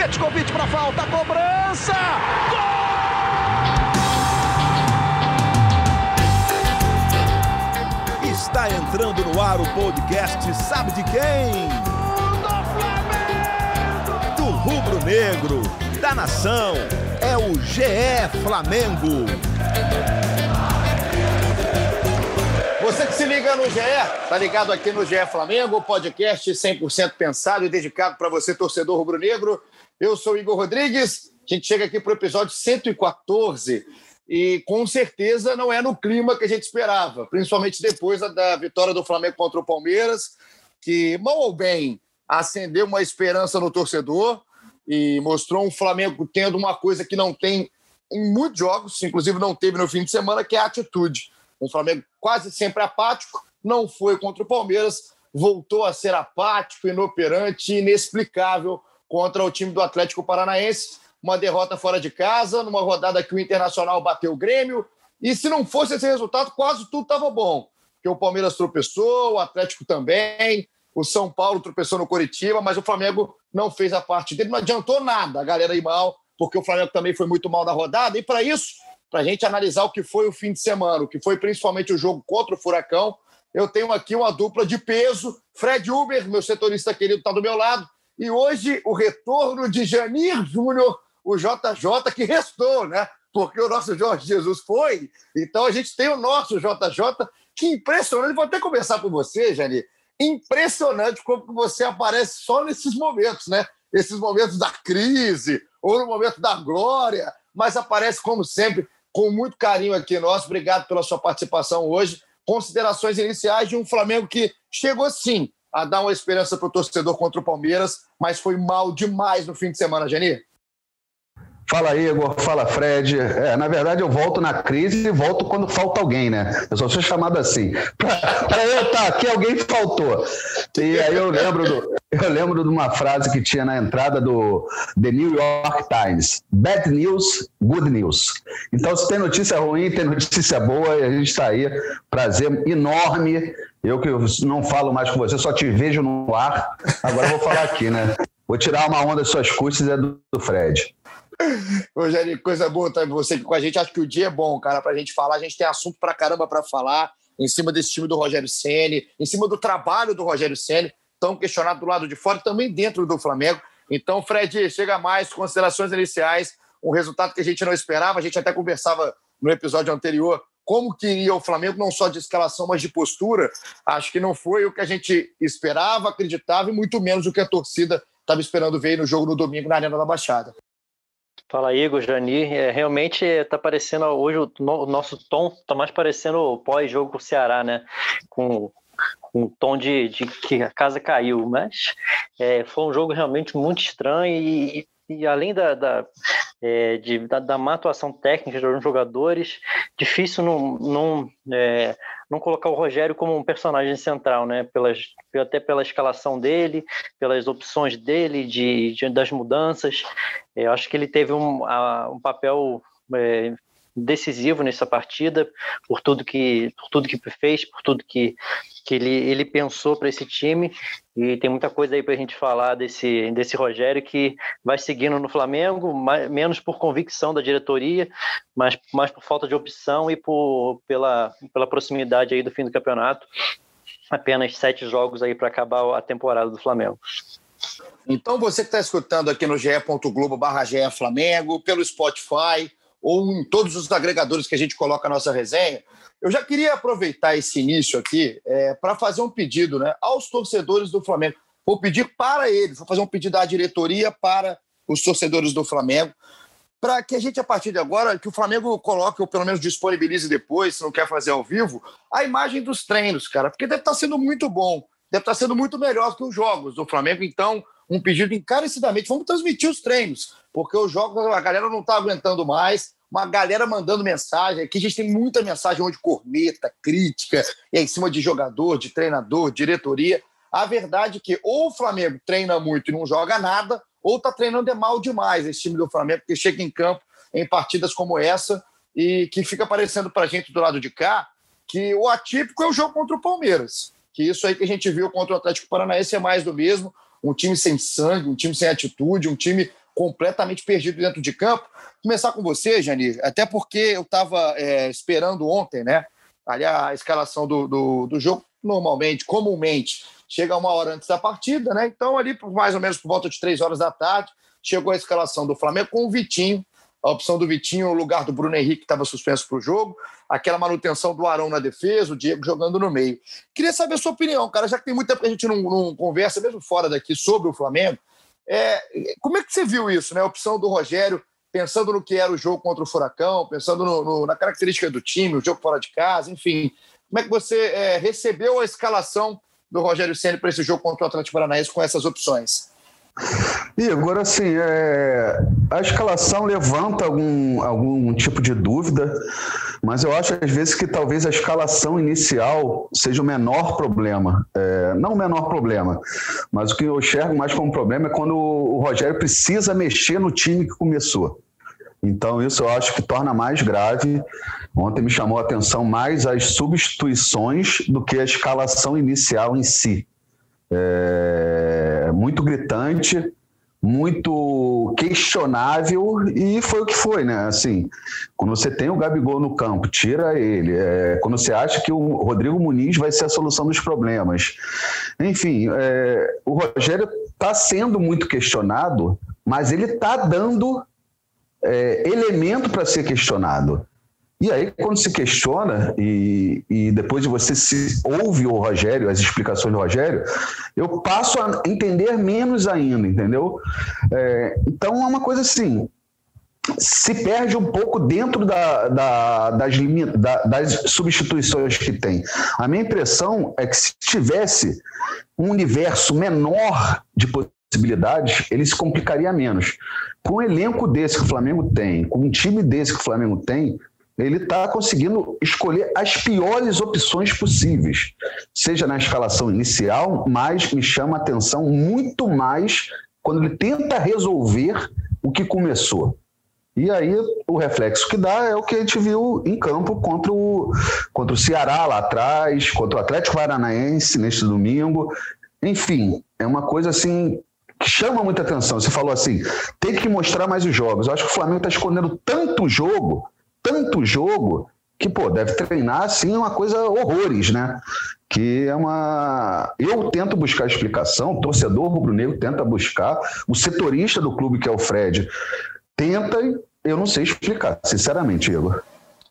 Petkovic para falta, cobrança! Gol! Está entrando no ar o podcast Sabe de quem? Do Flamengo! Do rubro-negro, da nação, é o GE Flamengo. Você que se liga no GE, tá ligado aqui no GE Flamengo, podcast 100% pensado e dedicado para você, torcedor rubro-negro. Eu sou Igor Rodrigues, a gente chega aqui para o episódio 114 e com certeza não é no clima que a gente esperava, principalmente depois da, vitória do Flamengo contra o Palmeiras, que, mal ou bem, acendeu uma esperança no torcedor e mostrou um Flamengo tendo uma coisa que não tem em muitos jogos, inclusive não teve no fim de semana, que é a atitude. Um Flamengo quase sempre apático, não foi contra o Palmeiras, voltou a ser apático, inoperante, inexplicável contra o time do Atlético Paranaense. Uma derrota fora de casa, numa rodada que o Internacional bateu o Grêmio. E se não fosse esse resultado, quase tudo estava bom. Porque o Palmeiras tropeçou, o Atlético também, o São Paulo tropeçou no Coritiba, mas o Flamengo não fez a parte dele. Não adiantou nada a galera ir mal, porque o Flamengo também foi muito mal na rodada. E para isso, para a gente analisar o que foi o fim de semana, o que foi principalmente o jogo contra o Furacão. Eu tenho aqui uma dupla de peso. Fred Uber, meu setorista querido, está do meu lado. E hoje o retorno de Janir Júnior, o JJ, que restou, né? Porque o nosso Jorge Jesus foi. Então a gente tem o nosso JJ, que impressionante. Vou até começar com você, Janir. Impressionante como você aparece só nesses momentos, né? Esses momentos da crise ou no momento da glória, mas aparece como sempre com muito carinho aqui nosso. Obrigado pela sua participação hoje. Considerações iniciais de um Flamengo que chegou sim a dar uma esperança para o torcedor contra o Palmeiras, mas foi mal demais no fim de semana, Geni. Fala Igor, fala Fred. É, na verdade, eu volto na crise e volto quando falta alguém, né? Eu só sou chamado assim. Para eu estar aqui, alguém faltou. E aí eu lembro, do, eu lembro de uma frase que tinha na entrada do The New York Times: Bad news, good news. Então, se tem notícia ruim, tem notícia boa, e a gente está aí. Prazer enorme. Eu que não falo mais com você, só te vejo no ar. Agora eu vou falar aqui, né? Vou tirar uma onda das suas custas, é do Fred. Rogério, coisa boa estar você aqui com a gente. Acho que o dia é bom, cara, para a gente falar. A gente tem assunto para caramba para falar em cima desse time do Rogério Ceni, em cima do trabalho do Rogério Ceni, tão questionado do lado de fora, também dentro do Flamengo. Então, Fred, chega mais, considerações iniciais, um resultado que a gente não esperava. A gente até conversava no episódio anterior como queria o Flamengo, não só de escalação, mas de postura. Acho que não foi o que a gente esperava, acreditava e muito menos o que a torcida estava esperando ver no jogo no domingo na Arena da Baixada. Fala Igor, Jani, é, realmente está parecendo hoje o, no, o, nosso tom está mais parecendo o pós-jogo o Ceará, né? Com, com um tom de, de, que a casa caiu, mas é, foi um jogo realmente muito estranho e, e além da, da, é, de, da, da má atuação técnica dos jogadores, difícil não, não, é, não colocar o Rogério como um personagem central, né? Pelas, até pela escalação dele, pelas opções dele, de, de das mudanças. É, eu acho que ele teve um, a, um papel é, decisivo nessa partida, por tudo que, por tudo que fez, por tudo que, que ele, ele pensou para esse time. E tem muita coisa aí para a gente falar desse, desse Rogério que vai seguindo no Flamengo, mais, menos por convicção da diretoria, mas mais por falta de opção e por, pela, pela proximidade aí do fim do campeonato. Apenas sete jogos aí para acabar a temporada do Flamengo. Então, você que está escutando aqui no ge.globo Flamengo, pelo Spotify, ou em todos os agregadores que a gente coloca a nossa resenha. Eu já queria aproveitar esse início aqui é, para fazer um pedido né, aos torcedores do Flamengo. Vou pedir para eles, vou fazer um pedido à diretoria para os torcedores do Flamengo, para que a gente, a partir de agora, que o Flamengo coloque, ou pelo menos disponibilize depois, se não quer fazer ao vivo, a imagem dos treinos, cara, porque deve estar tá sendo muito bom, deve estar tá sendo muito melhor que os jogos do Flamengo. Então, um pedido encarecidamente, vamos transmitir os treinos porque os jogos a galera não está aguentando mais. Uma galera mandando mensagem. Aqui a gente tem muita mensagem de corneta, crítica, em cima de jogador, de treinador, diretoria. A verdade é que ou o Flamengo treina muito e não joga nada, ou está treinando é mal demais esse time do Flamengo, porque chega em campo em partidas como essa e que fica aparecendo para a gente do lado de cá que o atípico é o jogo contra o Palmeiras. Que isso aí que a gente viu contra o Atlético Paranaense é mais do mesmo. Um time sem sangue, um time sem atitude, um time completamente perdido dentro de campo. Começar com você, Jani, até porque eu estava é, esperando ontem, né? Ali a escalação do, do, do, jogo, normalmente, comumente, chega uma hora antes da partida, né? Então, ali, mais ou menos por volta de três horas da tarde, chegou a escalação do Flamengo com o Vitinho, a opção do Vitinho no lugar do Bruno Henrique, que estava suspenso para o jogo, aquela manutenção do Arão na defesa, o Diego jogando no meio. Queria saber a sua opinião, cara, já que tem muito tempo que a gente não, não conversa, mesmo fora daqui, sobre o Flamengo. É, como é que você viu isso, né? A opção do Rogério, pensando no que era o jogo contra o Furacão, pensando no, no, na característica do time, o jogo fora de casa, enfim. Como é que você é, recebeu a escalação do Rogério Senna para esse jogo contra o Atlético Paranaense com essas opções? Igor, assim, é... a escalação levanta algum, algum tipo de dúvida, mas eu acho às vezes que talvez a escalação inicial seja o menor problema. É... Não o menor problema, mas o que eu enxergo mais como problema é quando o Rogério precisa mexer no time que começou. Então, isso eu acho que torna mais grave. Ontem me chamou a atenção mais as substituições do que a escalação inicial em si é, muito gritante, muito questionável e foi o que foi, né? Assim, quando você tem o Gabigol no campo, tira ele. É, quando você acha que o Rodrigo Muniz vai ser a solução dos problemas. Enfim, é, o Rogério está sendo muito questionado, mas ele está dando é, elemento para ser questionado. E aí, quando se questiona, e, e depois de você se ouve o Rogério, as explicações do Rogério, eu passo a entender menos ainda, entendeu? É, então é uma coisa assim. Se perde um pouco dentro da, da, das, da, das substituições que tem. A minha impressão é que se tivesse um universo menor de possibilidades, ele se complicaria menos. Com um elenco desse que o Flamengo tem, com um time desse que o Flamengo tem, ele está conseguindo escolher as piores opções possíveis, seja na escalação inicial, mas me chama a atenção muito mais quando ele tenta resolver o que começou. E aí o reflexo que dá é o que a gente viu em campo contra o, contra o Ceará lá atrás, contra o Atlético Paranaense neste domingo. Enfim, é uma coisa assim que chama muita atenção. Você falou assim, tem que mostrar mais os jogos. Eu acho que o Flamengo está escondendo tanto jogo tanto jogo que, pô, deve treinar assim uma coisa horrores, né? Que é uma. Eu tento buscar explicação, o torcedor rubro-negro tenta buscar, o setorista do clube, que é o Fred, tenta, eu não sei explicar, sinceramente, Igor.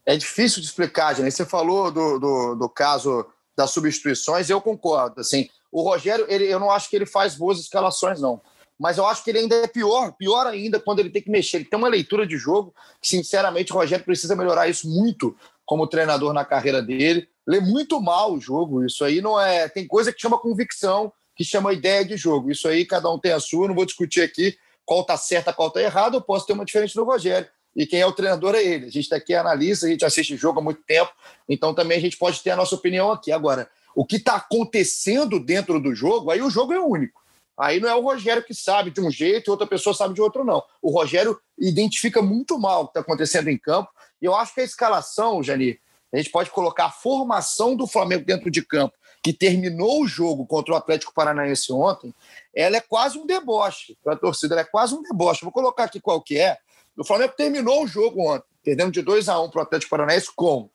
É difícil de explicar, gente. Você falou do, do, do caso das substituições, eu concordo. Assim, o Rogério, ele, eu não acho que ele faz boas escalações, não mas eu acho que ele ainda é pior, pior ainda quando ele tem que mexer. Ele tem uma leitura de jogo que, sinceramente, o Rogério precisa melhorar isso muito como treinador na carreira dele. Lê muito mal o jogo. Isso aí não é. Tem coisa que chama convicção, que chama ideia de jogo. Isso aí cada um tem a sua. Não vou discutir aqui qual tá certa, qual tá errado. Eu posso ter uma diferente do Rogério. E quem é o treinador é ele. A gente está aqui analisa, a gente assiste jogo há muito tempo, então também a gente pode ter a nossa opinião aqui. Agora, o que está acontecendo dentro do jogo, aí o jogo é único. Aí não é o Rogério que sabe de um jeito e outra pessoa sabe de outro, não. O Rogério identifica muito mal o que está acontecendo em campo. E eu acho que a escalação, Jani, a gente pode colocar a formação do Flamengo dentro de campo, que terminou o jogo contra o Atlético Paranaense ontem, ela é quase um deboche para a torcida, ela é quase um deboche. Vou colocar aqui qual que é. O Flamengo terminou o jogo ontem, perdendo de 2 a 1 um para o Atlético Paranaense com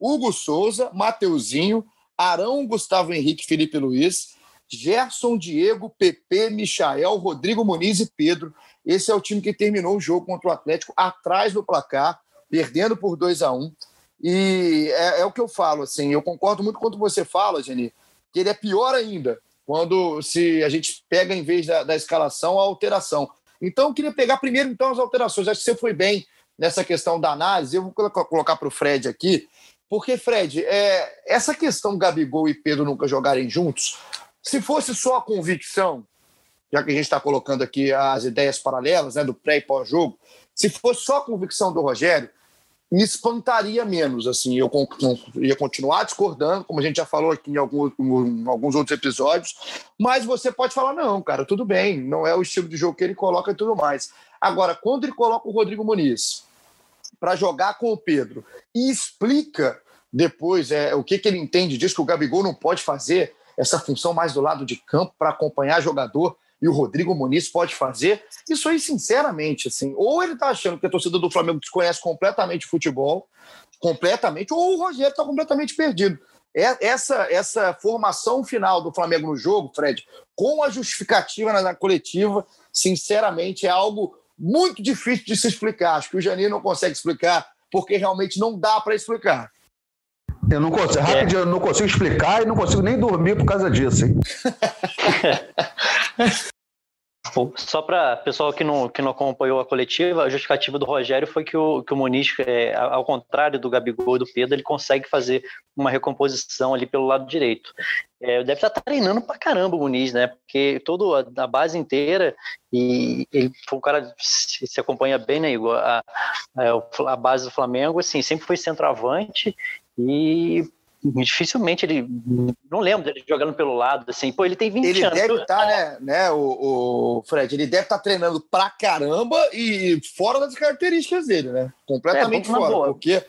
Hugo Souza, Mateuzinho, Arão, Gustavo Henrique, Felipe Luiz, Gerson, Diego, PP, Michael, Rodrigo Muniz e Pedro. Esse é o time que terminou o jogo contra o Atlético atrás do placar, perdendo por 2 a 1 um. E é, é, o que eu falo, assim, eu concordo muito quando você fala, Geni, que ele é pior ainda quando se a gente pega, em vez da, da escalação, a alteração. Então, eu queria pegar primeiro então as alterações. Acho que você foi bem nessa questão da análise. Eu vou colocar para o Fred aqui, porque, Fred, é, essa questão Gabigol e Pedro nunca jogarem juntos, se fosse só a convicção, já que a gente está colocando aqui as ideias paralelas né, do pré e pós-jogo, se fosse só a convicção do Rogério, me espantaria menos. Assim, eu ia continuar discordando, como a gente já falou aqui em alguns, em alguns outros episódios, mas você pode falar: não, cara, tudo bem, não é o estilo de jogo que ele coloca e tudo mais. Agora, quando ele coloca o Rodrigo Muniz para jogar com o Pedro e explica depois é, o que, que ele entende disso, que o Gabigol não pode fazer, essa função mais do lado de campo para acompanhar jogador e o Rodrigo Muniz pode fazer. Isso aí, sinceramente, assim, ou ele está achando que a torcida do Flamengo desconhece completamente o futebol, completamente, ou o Rogério está completamente perdido. É, essa, essa formação final do Flamengo no jogo, Fred, com a justificativa na, na coletiva, sinceramente, é algo muito difícil de se explicar. Acho que o Janir não consegue explicar, porque realmente não dá para explicar. Eu não consigo, é. rapidinho, eu não consigo explicar e não consigo nem dormir por causa disso, hein? Só para pessoal que não, que não acompanhou a coletiva, a justificativa do Rogério foi que o, que o Muniz, é, ao contrário do Gabigol e do Pedro, ele consegue fazer uma recomposição ali pelo lado direito. É, deve estar treinando pra caramba o Muniz, né? Porque toda a, base inteira, e ele foi um cara se, se acompanha bem, né, Igor? A, a, a base do Flamengo, assim, sempre foi centroavante e dificilmente ele. Não lembro dele jogando pelo lado, assim. Pô, ele tem 20 ele anos. Ele deve estar, tá, né, né, o, o, Fred? Ele deve estar tá treinando pra caramba e fora das características dele, né? Completamente é, fora. Boa. Porque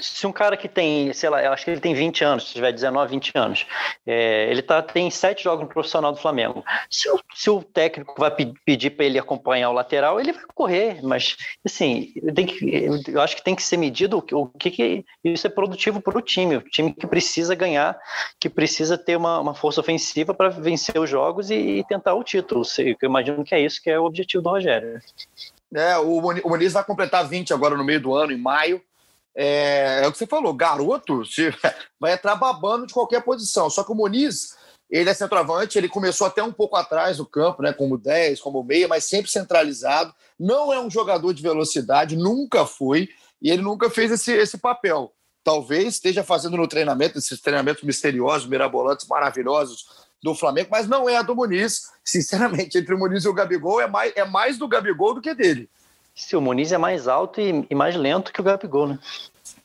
se um cara que tem, sei lá, eu acho que ele tem 20 anos, se tiver 19, 20 anos, é, ele tá, tem sete jogos no profissional do Flamengo. Se o, se o técnico vai pedir para ele acompanhar o lateral, ele vai correr, mas assim, tem que, eu acho que tem que ser medido o, o que, que isso é produtivo para o time, o time que precisa ganhar, que precisa ter uma, uma força ofensiva para vencer os jogos e, e, tentar o título. Eu imagino que é isso que é o objetivo do Rogério. É, o Muniz vai completar 20 agora no meio do ano, em maio é, é, o que você falou, garoto se, vai entrar babando de qualquer posição. Só que o Muniz, ele é centroavante, ele começou até um pouco atrás no campo, né, como 10, como meia, mas sempre centralizado. Não é um jogador de velocidade, nunca foi, e ele nunca fez esse, esse papel. Talvez esteja fazendo no treinamento, esses treinamentos misteriosos, mirabolantes, maravilhosos do Flamengo, mas não é a do Muniz. Sinceramente, entre o Muniz e o Gabigol, é mais, é mais do Gabigol do que dele. Se o Muniz é mais alto e, e mais lento que o Gabigol, né?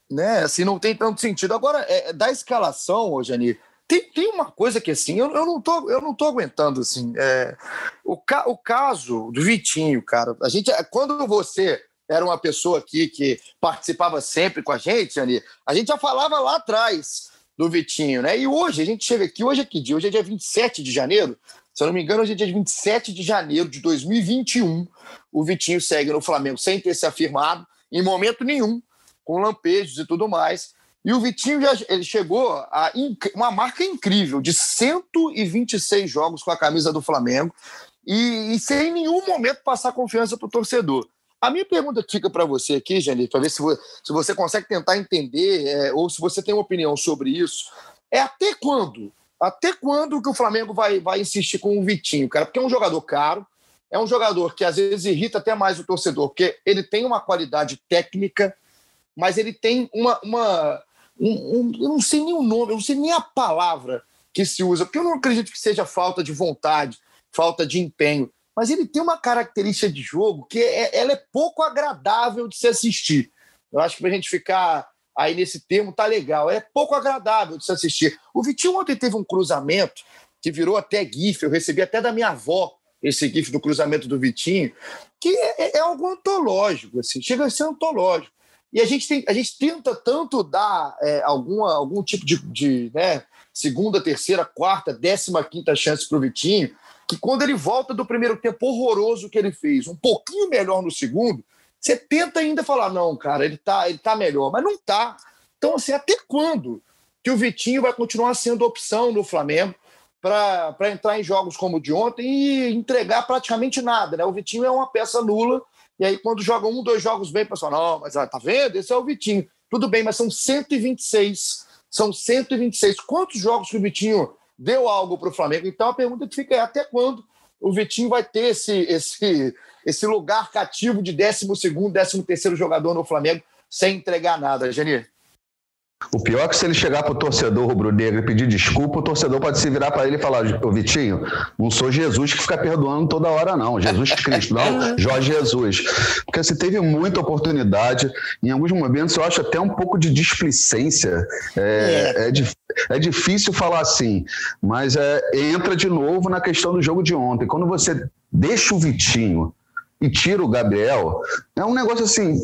Né, assim, não tem tanto sentido. Agora, é, da escalação, ô Jani, tem, tem uma coisa que assim, eu, eu, não, tô, eu não tô aguentando, assim. É, o, ca, o caso do Vitinho, cara, a gente, quando você era uma pessoa aqui que participava sempre com a gente, Jani, a gente já falava lá atrás do Vitinho, né? E hoje, a gente chega aqui, hoje é que dia? Hoje é dia 27 de janeiro. Se eu não me engano, hoje é dia 27 de janeiro de 2021. O Vitinho segue no Flamengo sem ter se afirmado em momento nenhum, com lampejos e tudo mais. E o Vitinho já ele chegou a uma marca incrível de 126 jogos com a camisa do Flamengo e, e sem nenhum momento passar confiança para o torcedor. A minha pergunta fica para você aqui, Janine, para ver se, se, você consegue tentar entender é, ou se você tem uma opinião sobre isso, é até quando até quando que o Flamengo vai, vai insistir com o Vitinho, cara? Porque é um jogador caro, é um jogador que às vezes irrita até mais o torcedor, porque ele tem uma qualidade técnica, mas ele tem uma. uma um, um, eu não sei nem o nome, eu não sei nem a palavra que se usa, porque eu não acredito que seja falta de vontade, falta de empenho, mas ele tem uma característica de jogo que é, ela é pouco agradável de se assistir. Eu acho que para a gente ficar aí nesse termo tá legal. É pouco agradável de se assistir. O Vitinho ontem teve um cruzamento que virou até GIF, eu recebi até da minha avó esse GIF do cruzamento do Vitinho, que é, é, é algo antológico, assim, chega a ser antológico. E a gente, tem, a gente tenta tanto dar é, alguma, algum tipo de, de né, segunda, terceira, quarta, décima quinta chance para o Vitinho, que quando ele volta do primeiro tempo horroroso que ele fez, um pouquinho melhor no segundo, você tenta ainda falar, não, cara, ele tá, ele tá melhor, mas não tá. Então, assim, até quando que o Vitinho vai continuar sendo opção no Flamengo para entrar em jogos como o de ontem e entregar praticamente nada, né? O Vitinho é uma peça nula, e aí quando joga um, dois jogos bem, o pessoal, não, mas tá vendo? Esse é o Vitinho. Tudo bem, mas são 126. São 126. Quantos jogos que o Vitinho deu algo para o Flamengo? Então a pergunta que fica é até quando o Vitinho vai ter esse, esse, esse lugar cativo de 12, 13 terceiro jogador no Flamengo sem entregar nada, Janir. O pior é que se ele chegar para o torcedor rubro-negro e pedir desculpa, o torcedor pode se virar para ele e falar: Ô Vitinho, não sou Jesus que fica perdoando toda hora, não. Jesus Cristo, não. Jorge Jesus. Porque se teve muita oportunidade, em alguns momentos eu acho até um pouco de displicência. É, é. é, é difícil falar assim, mas é, entra de novo na questão do jogo de ontem. Quando você deixa o Vitinho e tira o Gabriel, é um negócio assim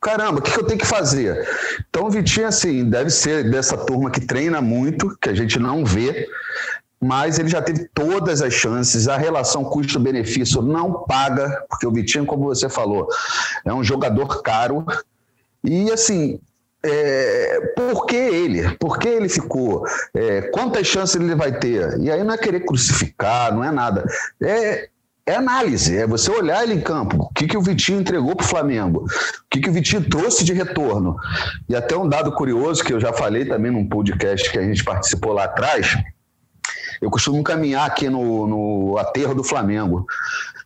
caramba, o que, eu tenho que fazer? Então o Vitinho, assim, deve ser dessa turma que treina muito, que a gente não vê, mas ele já teve todas as chances. A relação custo-benefício não paga, porque o Vitinho, como você falou, é um jogador caro. E assim, é, por que ele? Por que ele ficou? É, quantas chances ele vai ter? E aí não é querer crucificar, não é nada. É, é análise, é você olhar ele em campo. O que, que o Vitinho entregou para o Flamengo? O que, que o Vitinho trouxe de retorno? E até um dado curioso que eu já falei também num podcast que a gente participou lá atrás. Eu costumo caminhar aqui no, no aterro do Flamengo.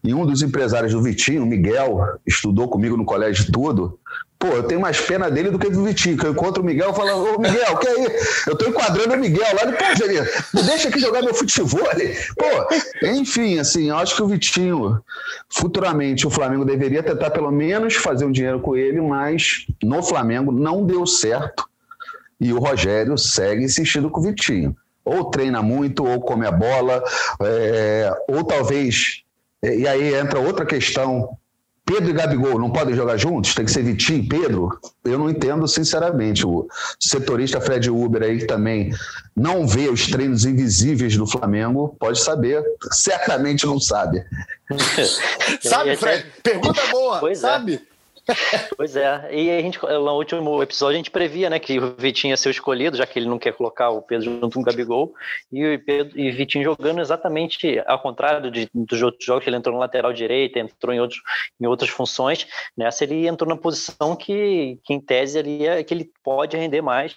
E um dos empresários do Vitinho, Miguel, estudou comigo no colégio tudo. Pô, eu tenho mais pena dele do que do Vitinho. Eu encontro o Miguel falo, ô Miguel, que aí? Eu tô enquadrando o Miguel lá. Ele, pô, Janir, me deixa aqui jogar meu futebol. Pô, enfim, assim, eu acho que o Vitinho, futuramente, o Flamengo deveria tentar pelo menos fazer um dinheiro com ele, mas no Flamengo não deu certo. E o Rogério segue insistindo com o Vitinho. Ou treina muito, ou come a bola, é, ou talvez e aí entra outra questão. Pedro e Gabigol não podem jogar juntos? Tem que ser Vitinho e Pedro? Eu não entendo, sinceramente. O setorista Fred Uber aí que também não vê os treinos invisíveis do Flamengo, pode saber. Certamente não sabe. sabe, Fred? Pergunta boa. Pois é. sabe? É. Pois é, e a gente, no último episódio, a gente previa, né, que o Vitinho ia ser o escolhido, já que ele não quer colocar o Pedro junto com o Gabigol, e o Pedro, e Vitinho jogando exatamente ao contrário de, dos outros jogos, que ele entrou no lateral direito, entrou em, outros, em outras funções, nessa ele entrou na posição que, que em tese ele é, que ele pode render mais,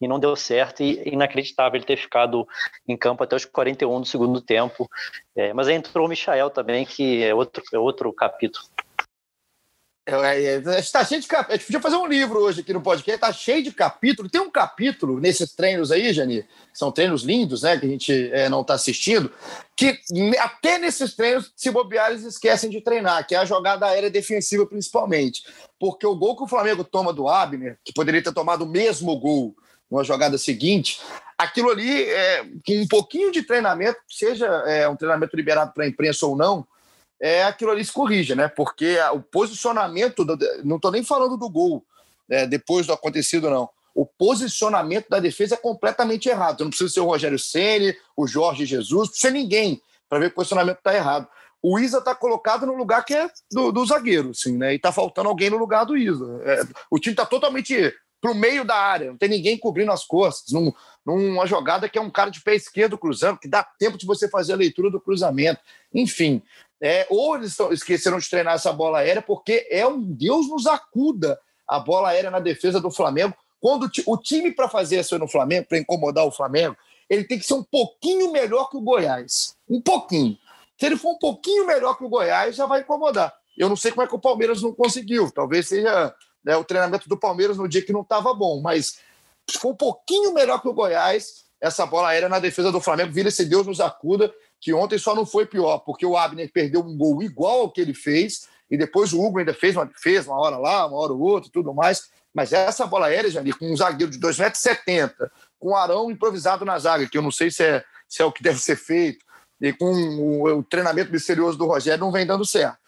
e não deu certo, e inacreditável ele ter ficado em campo até os 41 do segundo tempo, é, mas aí entrou o Michael também, que é outro, é outro capítulo. Está é, é, cheio de capítulos. A gente podia fazer um livro hoje aqui no podcast, está cheio de capítulos. Tem um capítulo nesses treinos aí, Jani, são treinos lindos, né? Que a gente é, não está assistindo, que até nesses treinos, se bobear, eles esquecem de treinar, que é a jogada aérea defensiva, principalmente. Porque o gol que o Flamengo toma do Abner, que poderia ter tomado o mesmo gol numa jogada seguinte, aquilo ali, é, com um pouquinho de treinamento, seja é, um treinamento liberado para a imprensa ou não, é aquilo ali se corrige, né? Porque o posicionamento, do, não estou nem falando do gol, né, depois do acontecido, não. O posicionamento da defesa é completamente errado. Não precisa ser o Rogério Ceni, o Jorge Jesus, não precisa ninguém para ver que o posicionamento está errado. O Isa está colocado no lugar que é do, do zagueiro, assim, né? E está faltando alguém no lugar do Isa. É, o time está totalmente para o meio da área, não tem ninguém cobrindo as costas, num, numa jogada que é um cara de pé esquerdo cruzando, que dá tempo de você fazer a leitura do cruzamento. Enfim, é, ou eles esqueceram de treinar essa bola aérea, porque é um Deus nos acuda a bola aérea na defesa do Flamengo. Quando o time para fazer isso no Flamengo, para incomodar o Flamengo, ele tem que ser um pouquinho melhor que o Goiás. Um pouquinho. Se ele for um pouquinho melhor que o Goiás, já vai incomodar. Eu não sei como é que o Palmeiras não conseguiu. Talvez seja né, o treinamento do Palmeiras no dia que não estava bom. Mas se for um pouquinho melhor que o Goiás, essa bola aérea na defesa do Flamengo vira esse Deus nos acuda que ontem só não foi pior, porque o Abner perdeu um gol igual ao que ele fez, e depois o Hugo ainda fez uma, fez uma hora lá, uma hora outra, tudo mais. Mas essa bola aérea, Janir, com um zagueiro de 2,70m, com o Arão improvisado na zaga, que eu não sei se é, se é o que deve ser feito, e com o, o treinamento misterioso do Rogério, não vem dando certo.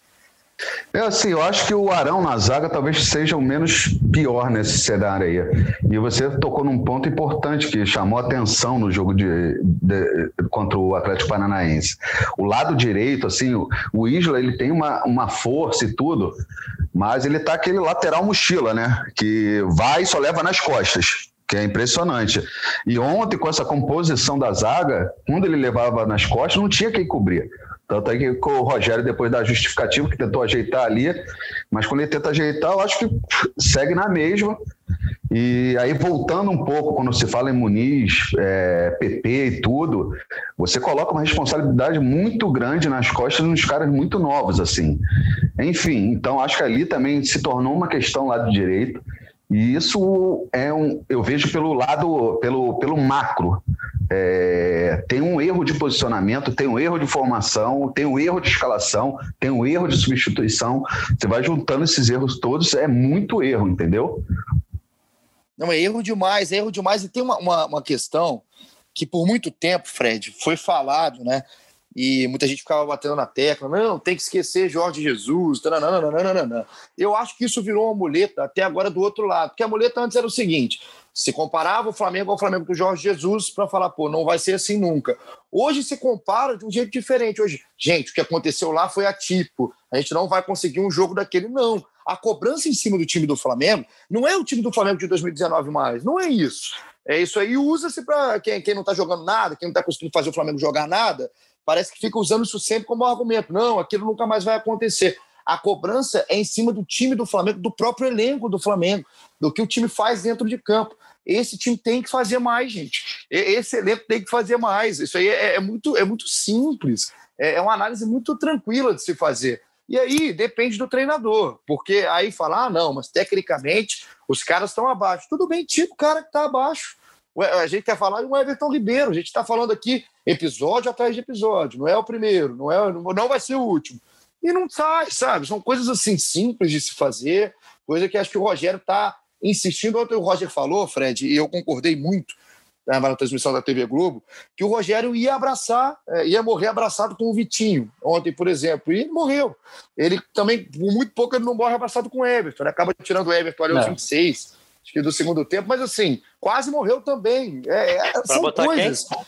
É assim, eu acho que o Arão na zaga talvez seja o menos pior nesse cenário aí. E você tocou num ponto importante que chamou atenção no jogo de, de contra o Atlético Paranaense. O lado direito, assim, o, o Isla ele tem uma, uma força e tudo, mas ele tá aquele lateral mochila, né? Que vai e só leva nas costas que é impressionante. E ontem, com essa composição da zaga, quando ele levava nas costas, não tinha quem cobrir. Tanto é que o Rogério, depois da justificativa, que tentou ajeitar ali, mas quando ele tenta ajeitar, eu acho que segue na mesma. E aí, voltando um pouco, quando se fala em Muniz, é, PP e tudo, você coloca uma responsabilidade muito grande nas costas de uns caras muito novos, assim. Enfim, então acho que ali também se tornou uma questão lá do direito. E isso é um, eu vejo pelo lado, pelo, pelo macro. É, tem um erro de posicionamento, tem um erro de formação, tem um erro de escalação, tem um erro de substituição. Você vai juntando esses erros todos, é muito erro, entendeu? Não, é erro demais, é erro demais. E tem uma, uma, uma questão que por muito tempo, Fred, foi falado, né? e muita gente ficava batendo na tecla, não, tem que esquecer Jorge Jesus, tananana. eu acho que isso virou uma muleta até agora do outro lado, porque a muleta antes era o seguinte, Se comparava o Flamengo ao Flamengo do Jorge Jesus para falar, pô, não vai ser assim nunca. Hoje se compara de um jeito diferente. Hoje, gente, o que aconteceu lá foi atípico. A gente não vai conseguir um jogo daquele, não. A cobrança em cima do time do Flamengo não é o time do Flamengo de 2019 mais. Não é isso. É isso aí. Usa-se para quem, quem não está jogando nada, quem não está conseguindo fazer o Flamengo jogar nada, parece que fica usando isso sempre como argumento. Não, aquilo nunca mais vai acontecer. A cobrança é em cima do time do Flamengo, do próprio elenco do Flamengo, do que o time faz dentro de campo. Esse time tem que fazer mais, gente. Esse elenco tem que fazer mais. Isso aí é, é muito, é muito simples. É, é uma análise muito tranquila de se fazer. E aí depende do treinador, porque aí falar, ah, não, mas tecnicamente os caras estão abaixo. Tudo bem, tipo o cara que está abaixo. A gente quer falar do Everton Ribeiro, a gente está falando aqui episódio atrás de episódio, não é o primeiro, não, é, não vai ser o último. E não sai, sabe? São coisas assim simples de se fazer, coisa que acho que o Rogério está insistindo. Ontem o Roger falou, Fred, e eu concordei muito né, na transmissão da TV Globo, que o Rogério ia abraçar, é, ia morrer abraçado com o Vitinho, ontem, por exemplo, e ele morreu. Ele também, por muito pouco, ele não morre abraçado com o Everton, ele acaba tirando o Everton ali aos 26, acho que do segundo tempo, mas assim, quase morreu também. É, é, são coisas. Quem?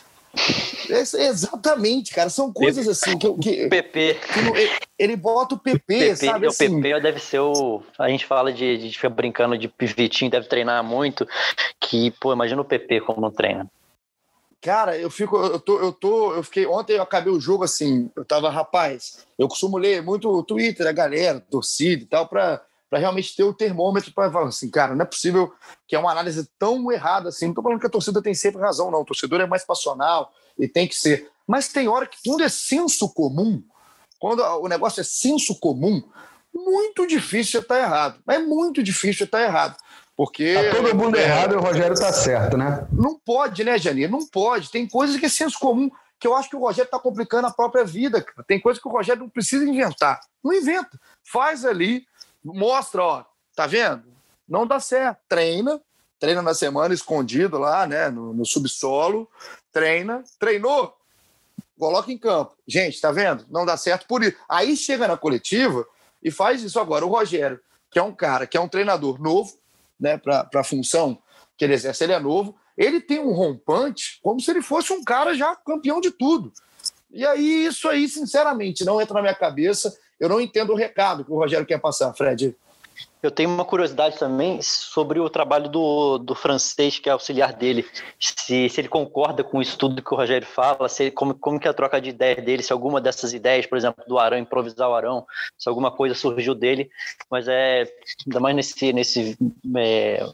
Exatamente, cara. São coisas assim que. que PP. Que ele bota o PP, PP sabe? O assim. PP deve ser o. A gente fala de, de ficar brincando de Vitinho, deve treinar muito. Que, pô, imagina o PP como treina. Cara, eu fico, eu tô, eu tô, eu fiquei, ontem eu acabei o jogo assim, eu tava, rapaz, eu costumo ler muito o Twitter, a galera, torcida e tal, pra, para realmente ter o termômetro para falar assim, cara, não é possível que é uma análise tão errada assim. Não estou falando que a torcida tem sempre razão, não. O torcedor é mais passional e tem que ser. Mas tem hora que, quando é senso comum, quando o negócio é senso comum, muito difícil estar errado. É muito difícil estar errado. Porque. Tá todo mundo é, errado e o Rogério tá certo, né? Não pode, né, Janir? Não pode. Tem coisas que é senso comum que eu acho que o Rogério está complicando a própria vida. Tem coisas que o Rogério não precisa inventar. Não inventa. Faz ali, mostra, ó, tá vendo? Não dá certo. Treina, treina na semana escondido lá, né, no, no subsolo, treina, treinou, coloca em campo. Gente, tá vendo? Não dá certo por isso. Aí chega na coletiva e faz isso agora. O Rogério, que é um cara, que é um treinador novo, né, para a função que ele exerce, ele é novo. Ele tem um rompante como se ele fosse um cara já campeão de tudo. E aí, isso aí, sinceramente, não entra na minha cabeça. Eu não entendo o recado que o Rogério quer passar, Fred. Eu tenho uma curiosidade também sobre o trabalho do, do francês, que é auxiliar dele. Se, se ele concorda com isso tudo que o Rogério fala, se como, como que é a troca de ideias dele, se alguma dessas ideias, por exemplo, do Arão, improvisar o Arão, se alguma coisa surgiu dele. Mas é ainda mais nesse, nesse é,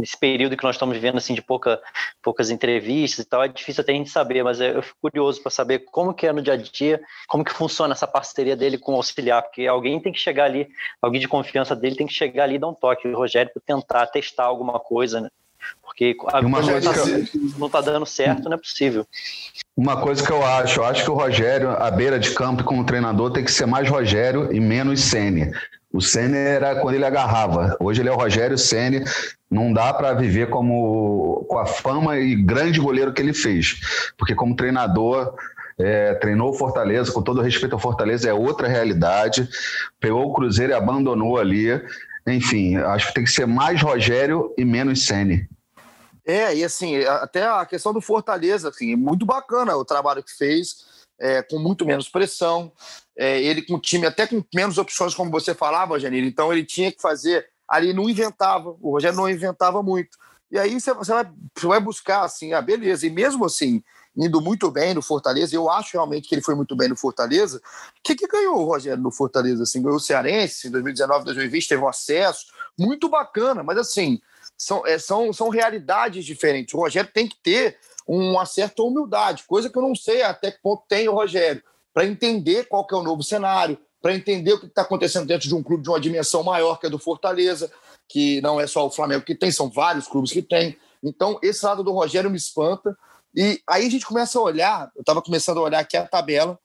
nesse período que nós estamos vivendo assim de pouca, poucas entrevistas e tal, é difícil até a gente saber, mas eu fico curioso para saber como que é no dia a dia, como que funciona essa parceria dele com o auxiliar, porque alguém tem que chegar ali, alguém de confiança dele tem que chegar ali e dar um toque, o Rogério para tentar testar alguma coisa, né? Porque a uma coisa tá, não está dando certo, não é possível. Uma coisa que eu acho, eu acho que o Rogério, à beira de campo como treinador, tem que ser mais Rogério e menos Sene. O Senna era quando ele agarrava. Hoje ele é o Rogério Senna. Não dá para viver como com a fama e grande goleiro que ele fez, porque como treinador é, treinou o Fortaleza, com todo respeito ao Fortaleza, é outra realidade. Pegou o Cruzeiro e abandonou ali. Enfim, acho que tem que ser mais Rogério e menos Senna. É, e assim, até a questão do Fortaleza, assim, muito bacana o trabalho que fez é, com muito menos pressão. É, ele com time até com menos opções, como você falava, Janine. Então ele tinha que fazer. Ali não inventava, o Rogério não inventava muito. E aí você, vai, vai buscar assim, ah, beleza. E mesmo assim, indo muito bem no Fortaleza, eu acho realmente que ele foi muito bem no Fortaleza. O que, que ganhou o Rogério no Fortaleza? Assim, ganhou o Cearense em 2019, 2020, teve um acesso, muito bacana, mas assim, são, é, são, são realidades diferentes. O Rogério tem que ter uma certa humildade, coisa que eu não sei até que ponto tem o Rogério, para entender qual que é o novo cenário, para entender o que está acontecendo dentro de um clube de uma dimensão maior que é do Fortaleza, que não é só o Flamengo que tem, são vários clubes que tem. Então, esse lado do Rogério me espanta. E aí a gente começa a olhar, eu estava começando a olhar aqui a tabela,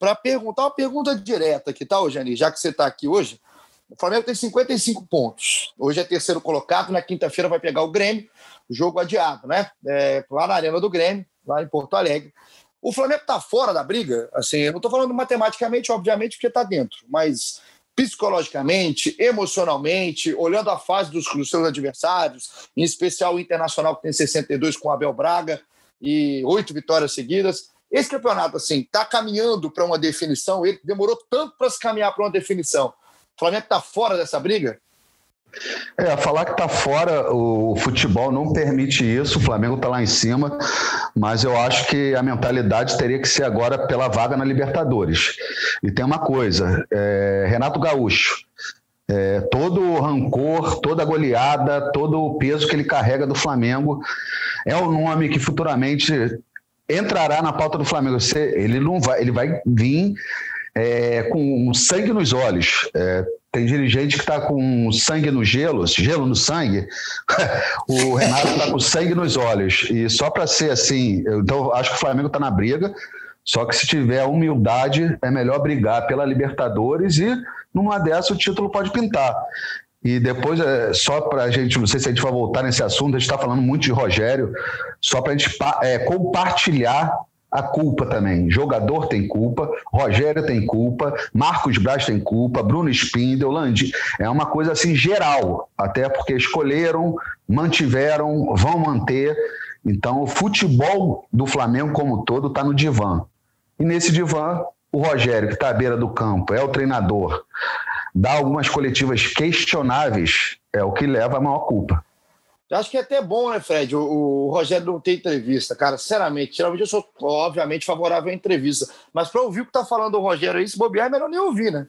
para perguntar uma pergunta direta aqui, tá, Jani? Já que você está aqui hoje, o Flamengo tem 55 pontos. Hoje é terceiro colocado, na quinta-feira vai pegar o Grêmio jogo adiado, né? É, lá na Arena do Grêmio, lá em Porto Alegre. O Flamengo está fora da briga, assim, eu não estou falando matematicamente, obviamente, porque está dentro, mas psicologicamente, emocionalmente, olhando a fase dos, dos seus adversários, em especial o Internacional que tem 62 com o Abel Braga e oito vitórias seguidas. Esse campeonato, assim, está caminhando para uma definição. Ele demorou tanto para se caminhar para uma definição. O Flamengo está fora dessa briga? É, falar que está fora, o futebol não permite isso, o Flamengo está lá em cima, mas eu acho que a mentalidade teria que ser agora pela vaga na Libertadores. E tem uma coisa, é, Renato Gaúcho, é, todo o rancor, toda a goleada, todo o peso que ele carrega do Flamengo, é o nome que futuramente entrará na pauta do Flamengo. Ele não vai, ele vai vir é, com sangue nos olhos. É, tem dirigente que está com sangue no gelo, gelo no sangue. o Renato está com sangue nos olhos. E só para ser assim, então acho que o Flamengo está na briga. Só que se tiver humildade, é melhor brigar pela Libertadores e numa dessa o título pode pintar. E depois, é, só para a gente, não sei se a gente vai voltar nesse assunto, a gente está falando muito de Rogério, só para a gente é, compartilhar a culpa também. Jogador tem culpa, Rogério tem culpa, Marcos Braz tem culpa, Bruno Spindel, Landi. É uma coisa assim geral, até porque escolheram, mantiveram, vão manter. Então, o futebol do Flamengo como todo está no divã. E nesse divã, o Rogério, que está à beira do campo, é o treinador, dá algumas coletivas questionáveis, é o que leva a maior culpa. Eu acho que é até bom, né, Fred? O, o Rogério não tem entrevista, cara. Sinceramente, geralmente eu sou, obviamente, favorável à entrevista. Mas para ouvir o que tá falando o Rogério aí, se bobear, é melhor nem ouvir, né?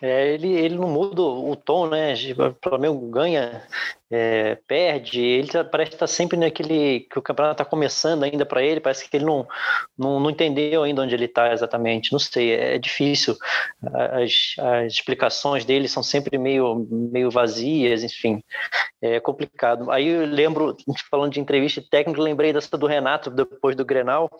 É, ele, ele não muda o tom, né? O Flamengo ganha é, perde, ele tá, parece estar tá sempre naquele que o campeonato está começando ainda para ele, parece que ele não, não, não, entendeu ainda onde ele está exatamente, não sei, é, difícil, as, as, explicações dele são sempre meio, meio vazias, enfim, é complicado. Aí eu lembro, falando de entrevista técnica, lembrei dessa do Renato depois do Grenal,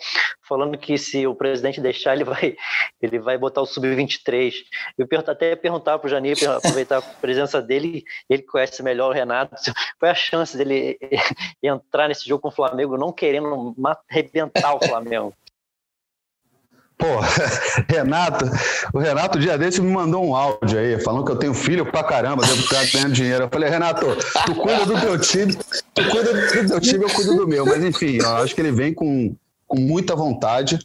falando que se o presidente deixar, ele vai, ele vai botar o Sub-23. Eu até perguntar para o Janir, aproveitar a presença dele, ele conhece melhor o Renato, foi a chance dele entrar nesse jogo com o Flamengo, não querendo arrebentar o Flamengo. Pô, Renato, o Renato, dia desse, me mandou um áudio aí, falando que eu tenho filho pra caramba, estar ganhando dinheiro. Eu falei, Renato, tu cuida do teu time, tu cuida do teu time, eu cuido do meu. Mas enfim, eu acho que ele vem com, com muita vontade.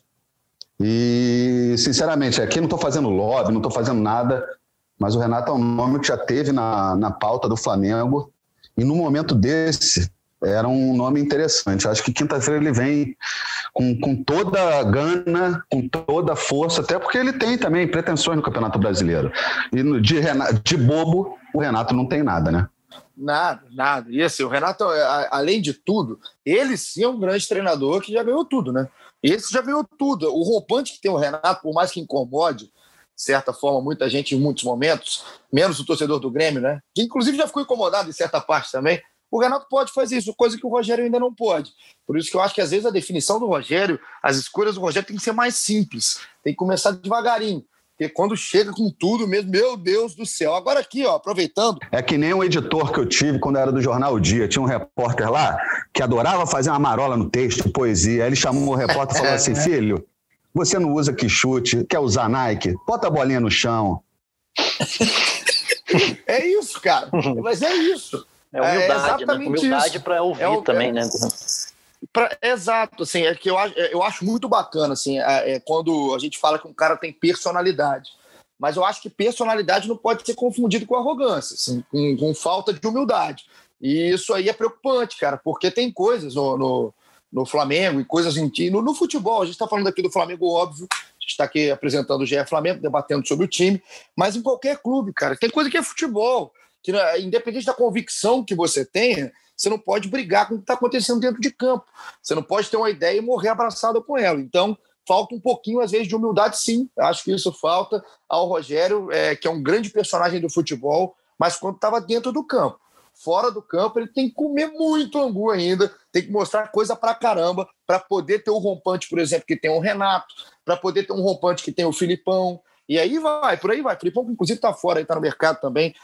E, sinceramente, aqui não estou fazendo lobby, não estou fazendo nada, mas o Renato é um nome que já teve na, na pauta do Flamengo e no momento desse, era um nome interessante. Acho que quinta-feira ele vem com, com toda a gana, com toda a força, até porque ele tem também pretensões no Campeonato Brasileiro. E de, de bobo, o Renato não tem nada, né? Nada, nada. E assim, o Renato, além de tudo, ele sim é um grande treinador que já ganhou tudo, né? Esse já ganhou tudo. O roupante que tem o Renato, por mais que incomode, de certa forma, muita gente em muitos momentos, menos o torcedor do Grêmio, né? Que inclusive já ficou incomodado em certa parte também. O Renato pode fazer isso, coisa que o Rogério ainda não pode. Por isso que eu acho que às vezes a definição do Rogério, as escolhas do Rogério tem que ser mais simples, tem que começar devagarinho. Porque quando chega com tudo mesmo, meu Deus do céu. Agora aqui, ó, aproveitando. É que nem um editor que eu tive quando era do Jornal o Dia. Tinha um repórter lá que adorava fazer uma marola no texto, poesia. Aí ele chamou o repórter e falou assim: filho, você não usa que chute, quer usar Nike? Bota a bolinha no chão. é isso, cara. Mas é isso. É humildade, é exatamente né? Humildade para ouvir é, também, é, né? Pra, exato, assim, é que eu, eu acho muito bacana, assim, é, é, quando a gente fala que um cara tem personalidade. Mas eu acho que personalidade não pode ser confundido com arrogância, assim, com, com falta de humildade. E isso aí é preocupante, cara, porque tem coisas no, no no Flamengo e coisas em no, no futebol. A gente está falando aqui do Flamengo, óbvio. A gente está aqui apresentando o GE Flamengo, debatendo sobre o time, mas em qualquer clube, cara. Tem coisa que é futebol. Que, né, independente da convicção que você tenha, você não pode brigar com o que está acontecendo dentro de campo. Você não pode ter uma ideia e morrer abraçado com ela. Então, falta um pouquinho, às vezes, de humildade, sim. Acho que isso falta ao Rogério, é, que é um grande personagem do futebol, mas quando estava dentro do campo fora do campo, ele tem que comer muito angu ainda, tem que mostrar coisa pra caramba para poder ter o rompante, por exemplo, que tem o Renato, para poder ter um rompante que tem o Filipão. E aí vai, por aí vai. O Filipão, inclusive, tá fora, aí tá no mercado também.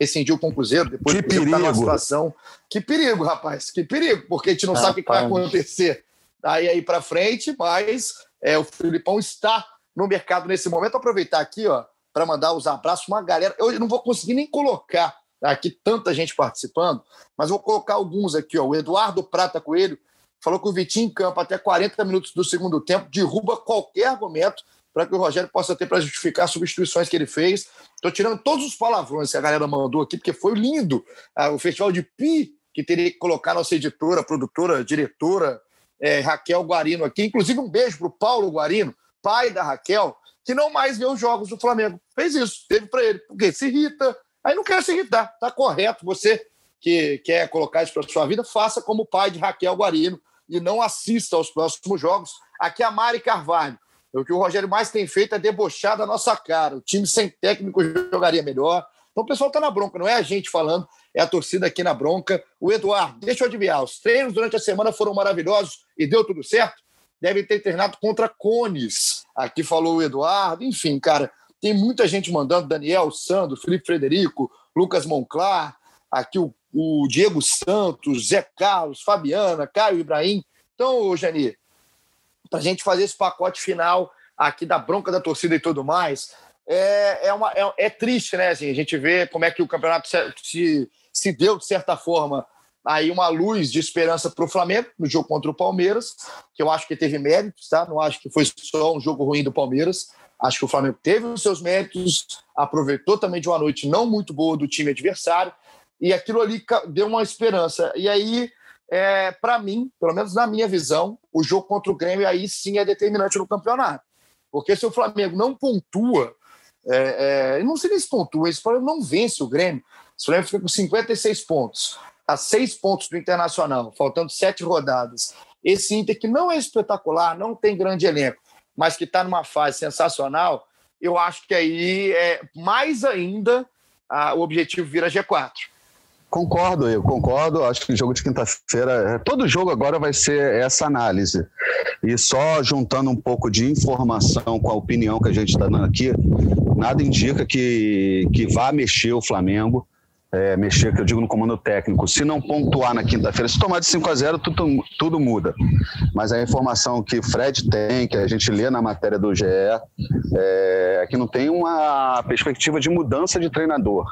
Rescindiu com o Cruzeiro, depois que perigo. tá numa situação. Que perigo, rapaz, que perigo, porque a gente não ah, sabe o que vai acontecer daí aí para frente, mas é, o Filipão está no mercado nesse momento. Aproveitar aqui, ó, para mandar os abraços. Uma galera, eu não vou conseguir nem colocar aqui tanta gente participando, mas vou colocar alguns aqui. Ó. O Eduardo Prata Coelho falou que o Vitinho em campo até 40 minutos do segundo tempo derruba qualquer argumento para que o Rogério possa ter para justificar as substituições que ele fez. Estou tirando todos os palavrões que a galera mandou aqui, porque foi lindo. Ah, o Festival de Pi, que teria que colocar nossa editora, produtora, diretora, é, Raquel Guarino aqui. Inclusive, um beijo para o Paulo Guarino, pai da Raquel, que não mais vê os jogos do Flamengo. Fez isso, teve para ele. Porque se irrita, aí não quer se irritar. Está correto. Você que quer colocar isso para sua vida, faça como pai de Raquel Guarino e não assista aos próximos jogos. Aqui é a Mari Carvalho. O que o Rogério mais tem feito é debochar da nossa cara. O time sem técnico jogaria melhor. Então o pessoal está na bronca, não é a gente falando, é a torcida aqui na bronca. O Eduardo, deixa eu adivinhar, os treinos durante a semana foram maravilhosos e deu tudo certo? Deve ter treinado contra Cones. Aqui falou o Eduardo. Enfim, cara, tem muita gente mandando. Daniel, Sandro, Felipe Frederico, Lucas Monclar, aqui o, o Diego Santos, Zé Carlos, Fabiana, Caio Ibrahim. Então, Jani, para a gente fazer esse pacote final aqui da bronca da torcida e tudo mais, é, é, uma, é, é triste, né? Assim, a gente vê como é que o campeonato se, se, se deu, de certa forma, aí uma luz de esperança para o Flamengo no jogo contra o Palmeiras, que eu acho que teve méritos, tá? Não acho que foi só um jogo ruim do Palmeiras. Acho que o Flamengo teve os seus méritos, aproveitou também de uma noite não muito boa do time adversário, e aquilo ali deu uma esperança. E aí é, para mim, pelo menos na minha visão, o jogo contra o Grêmio aí sim é determinante no campeonato. Porque se o Flamengo não pontua, é, é, não sei nem se pontua, se o Flamengo não vence o Grêmio, se o Flamengo fica com 56 pontos, a seis pontos do Internacional, faltando sete rodadas. Esse Inter que não é espetacular, não tem grande elenco, mas que está numa fase sensacional, eu acho que aí é mais ainda a, o objetivo vira G4. Concordo, eu concordo. Acho que o jogo de quinta-feira, é, todo jogo agora vai ser essa análise. E só juntando um pouco de informação com a opinião que a gente está dando aqui, nada indica que, que vá mexer o Flamengo. É, mexer, que eu digo no comando técnico, se não pontuar na quinta-feira, se tomar de 5 a 0 tudo, tudo muda. Mas a informação que o Fred tem, que a gente lê na matéria do GE, é, é que não tem uma perspectiva de mudança de treinador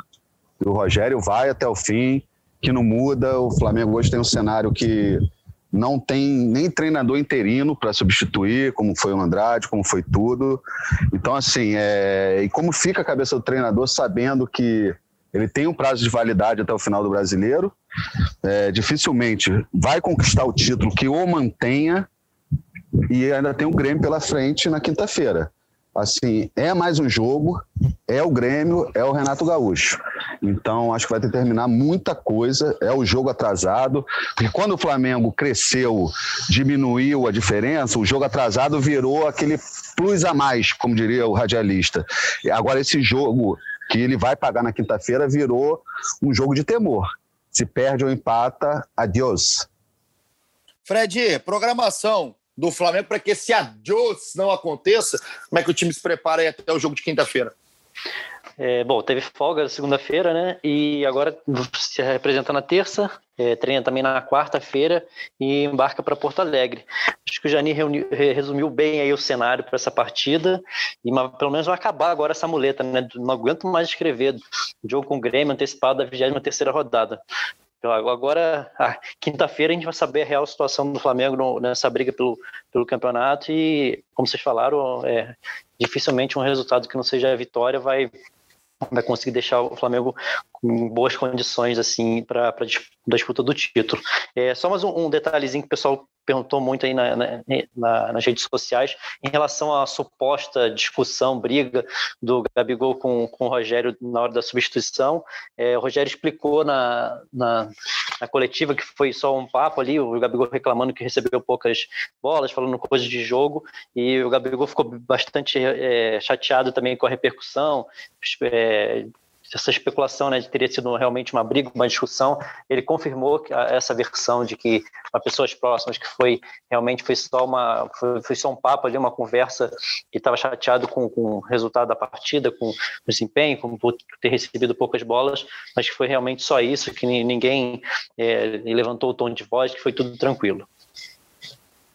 o Rogério vai até o fim, que não muda. O Flamengo hoje tem um cenário que não tem nem treinador interino para substituir, como foi o Andrade, como foi tudo. Então, assim, é... e como fica a cabeça do treinador sabendo que ele tem um prazo de validade até o final do brasileiro, é... dificilmente vai conquistar o título que o mantenha e ainda tem o Grêmio pela frente na quinta-feira assim, é mais um jogo, é o Grêmio, é o Renato Gaúcho. Então, acho que vai determinar muita coisa. É o jogo atrasado, porque quando o Flamengo cresceu, diminuiu a diferença, o jogo atrasado virou aquele plus a mais, como diria o radialista. Agora, esse jogo que ele vai pagar na quinta-feira virou um jogo de temor. Se perde ou empata, adiós. Fred, programação do Flamengo para que esse adiós não aconteça? Como é que o time se prepara aí até o jogo de quinta-feira? É, bom, teve folga segunda-feira, né? E agora se representa na terça, é, treina também na quarta-feira e embarca para Porto Alegre. Acho que o Jani resumiu bem aí o cenário para essa partida e pelo menos vai acabar agora essa muleta, né? Não aguento mais escrever. Jogo com o Grêmio antecipado da 23 terceira rodada. Então, agora, quinta-feira, a gente vai saber a real situação do Flamengo nessa briga pelo, pelo campeonato e, como vocês falaram, é, dificilmente um resultado que não seja a vitória vai, vai conseguir deixar o Flamengo com boas condições assim para a disputa do título. É, só mais um, um, detalhezinho que o pessoal perguntou muito aí na, na, na, nas redes sociais em relação à suposta discussão, briga do Gabigol com, com o Rogério na hora da substituição. É, o Rogério explicou na, na, coletiva que foi só um papo ali, o Gabigol reclamando que recebeu poucas bolas, falando coisas de jogo, e o Gabigol ficou bastante é, chateado também com a repercussão. É, essa especulação né, de teria sido realmente uma briga, uma discussão, ele confirmou essa versão de que para pessoas próximas que foi realmente foi só uma foi, foi só um papo ali, uma conversa que estava chateado com, com, o resultado da partida, com o desempenho, com ter recebido poucas bolas, mas que foi realmente só isso, que ninguém é, levantou o tom de voz, que foi tudo tranquilo.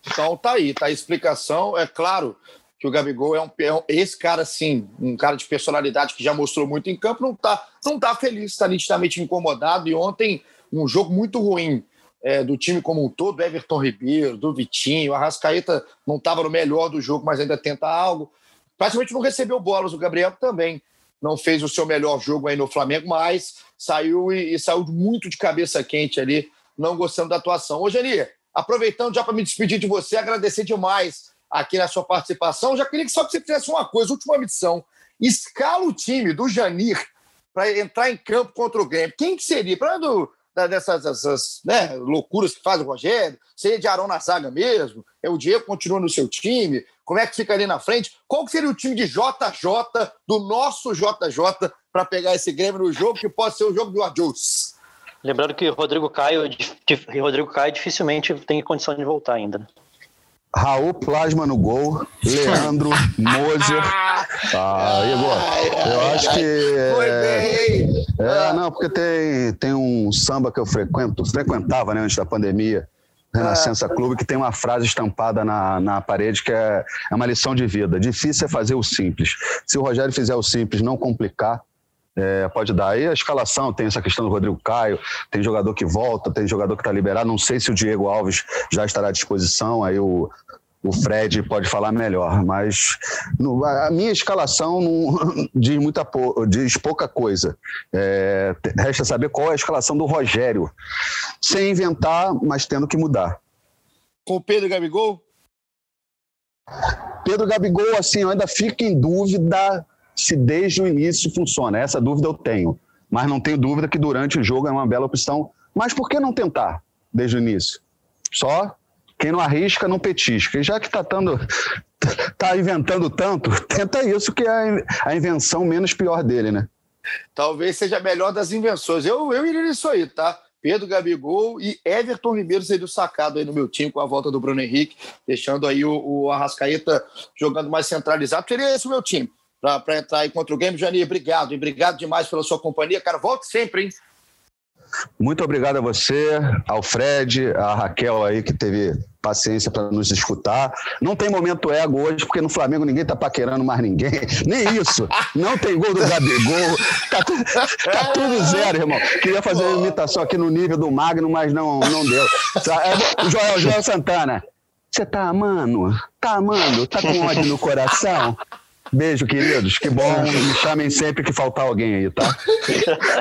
Então tá aí, tá a explicação. É claro que o Gabigol é um, é esse cara assim, um cara de personalidade que já mostrou muito em campo, não tá, não tá feliz, está nitidamente incomodado. E ontem, um jogo muito ruim é, do time como um todo, Everton Ribeiro, do Vitinho, a Rascaeta não estava no melhor do jogo, mas ainda tenta algo. Praticamente não recebeu bolas, o Gabriel também não fez o seu melhor jogo aí no Flamengo, mas saiu e, e saiu muito de cabeça quente ali, não gostando da atuação. Ô, Geni, aproveitando já para me despedir de você, agradecer demais aqui na sua participação. Já queria que só que você fizesse uma coisa, última missão. Escala o time do Janir para entrar em campo contra o Grêmio. Quem que seria? Para dessas, dessas né, loucuras que faz o Rogério, seria de Arão na zaga mesmo? É o Diego continua no seu time? Como é que fica ali na frente? Qual seria o time de JJ, do nosso JJ, para pegar esse Grêmio no jogo, que pode ser o jogo do Adios? Lembrando que Rodrigo Caio, Rodrigo Caio dificilmente tem condição de voltar ainda. Raul Plasma no gol, Leandro, Moser. Ah, Igor, eu acho que. Foi bem! É, não, porque tem, tem um samba que eu frequento, frequentava né, antes da pandemia, Renascença Clube, que tem uma frase estampada na, na parede que é, é uma lição de vida. Difícil é fazer o simples. Se o Rogério fizer o simples, não complicar, é, pode dar. Aí a escalação tem essa questão do Rodrigo Caio, tem jogador que volta, tem jogador que está liberado. Não sei se o Diego Alves já estará à disposição, aí o, o Fred pode falar melhor, mas no, a minha escalação não, diz, muita, diz pouca coisa. É, resta saber qual é a escalação do Rogério, sem inventar, mas tendo que mudar. Com o Pedro Gabigol? Pedro Gabigol, assim, eu ainda fico em dúvida se desde o início funciona. Essa dúvida eu tenho. Mas não tenho dúvida que durante o jogo é uma bela opção. Mas por que não tentar desde o início? Só quem não arrisca não petisca. E já que está tá inventando tanto, tenta isso que é a invenção menos pior dele, né? Talvez seja a melhor das invenções. Eu, eu iria nisso aí, tá? Pedro Gabigol e Everton Ribeiro seria o sacado aí no meu time com a volta do Bruno Henrique, deixando aí o, o Arrascaeta jogando mais centralizado. Seria esse o meu time para entrar aí contra o Game. Janir, obrigado. E obrigado demais pela sua companhia. Cara, volte sempre, hein? Muito obrigado a você, ao Fred, a Raquel aí que teve paciência para nos escutar. Não tem momento ego hoje, porque no Flamengo ninguém tá paquerando mais ninguém. Nem isso. Não tem gol do Gabigol. Tá, tá tudo zero, irmão. Queria fazer uma imitação aqui no nível do Magno, mas não, não deu. É, Joel, Joel Santana. Você tá amando? Tá amando? Tá com ódio no coração? Beijo, queridos. Que bom. Me chamem sempre que faltar alguém aí, tá?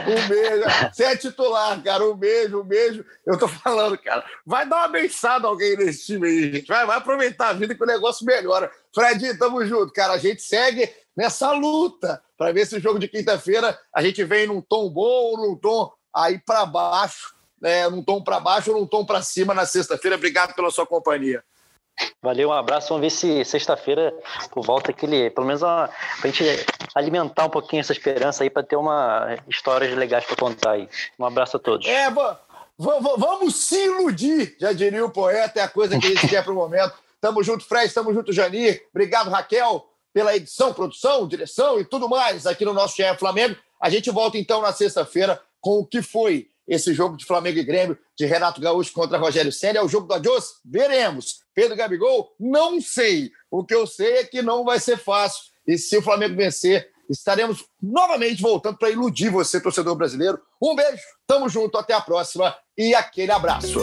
um beijo. Você é titular, cara. Um beijo, um beijo. Eu tô falando, cara. Vai dar uma bençada alguém nesse time aí, gente. Vai, vai aproveitar a vida que o negócio melhora. Fred, tamo junto, cara. A gente segue nessa luta para ver se o jogo de quinta-feira a gente vem num tom bom ou num tom aí para baixo, né? num tom para baixo ou num tom para cima na sexta-feira. Obrigado pela sua companhia. Valeu, um abraço. Vamos ver se sexta-feira volta aquele, pelo menos uma, pra gente alimentar um pouquinho essa esperança aí para ter uma histórias legais para contar aí. Um abraço a todos. É, vamos se iludir, já diria o poeta, é a coisa que a gente quer para o momento. Tamo junto, Fred, tamo junto, Janir. Obrigado, Raquel, pela edição, produção, direção e tudo mais aqui no nosso GE Flamengo. A gente volta então na sexta-feira com o que foi esse jogo de Flamengo e Grêmio, de Renato Gaúcho contra Rogério Senna. É o jogo do Adios? Veremos. Pedro Gabigol? Não sei. O que eu sei é que não vai ser fácil. E se o Flamengo vencer, estaremos novamente voltando para iludir você, torcedor brasileiro. Um beijo, tamo junto, até a próxima e aquele abraço.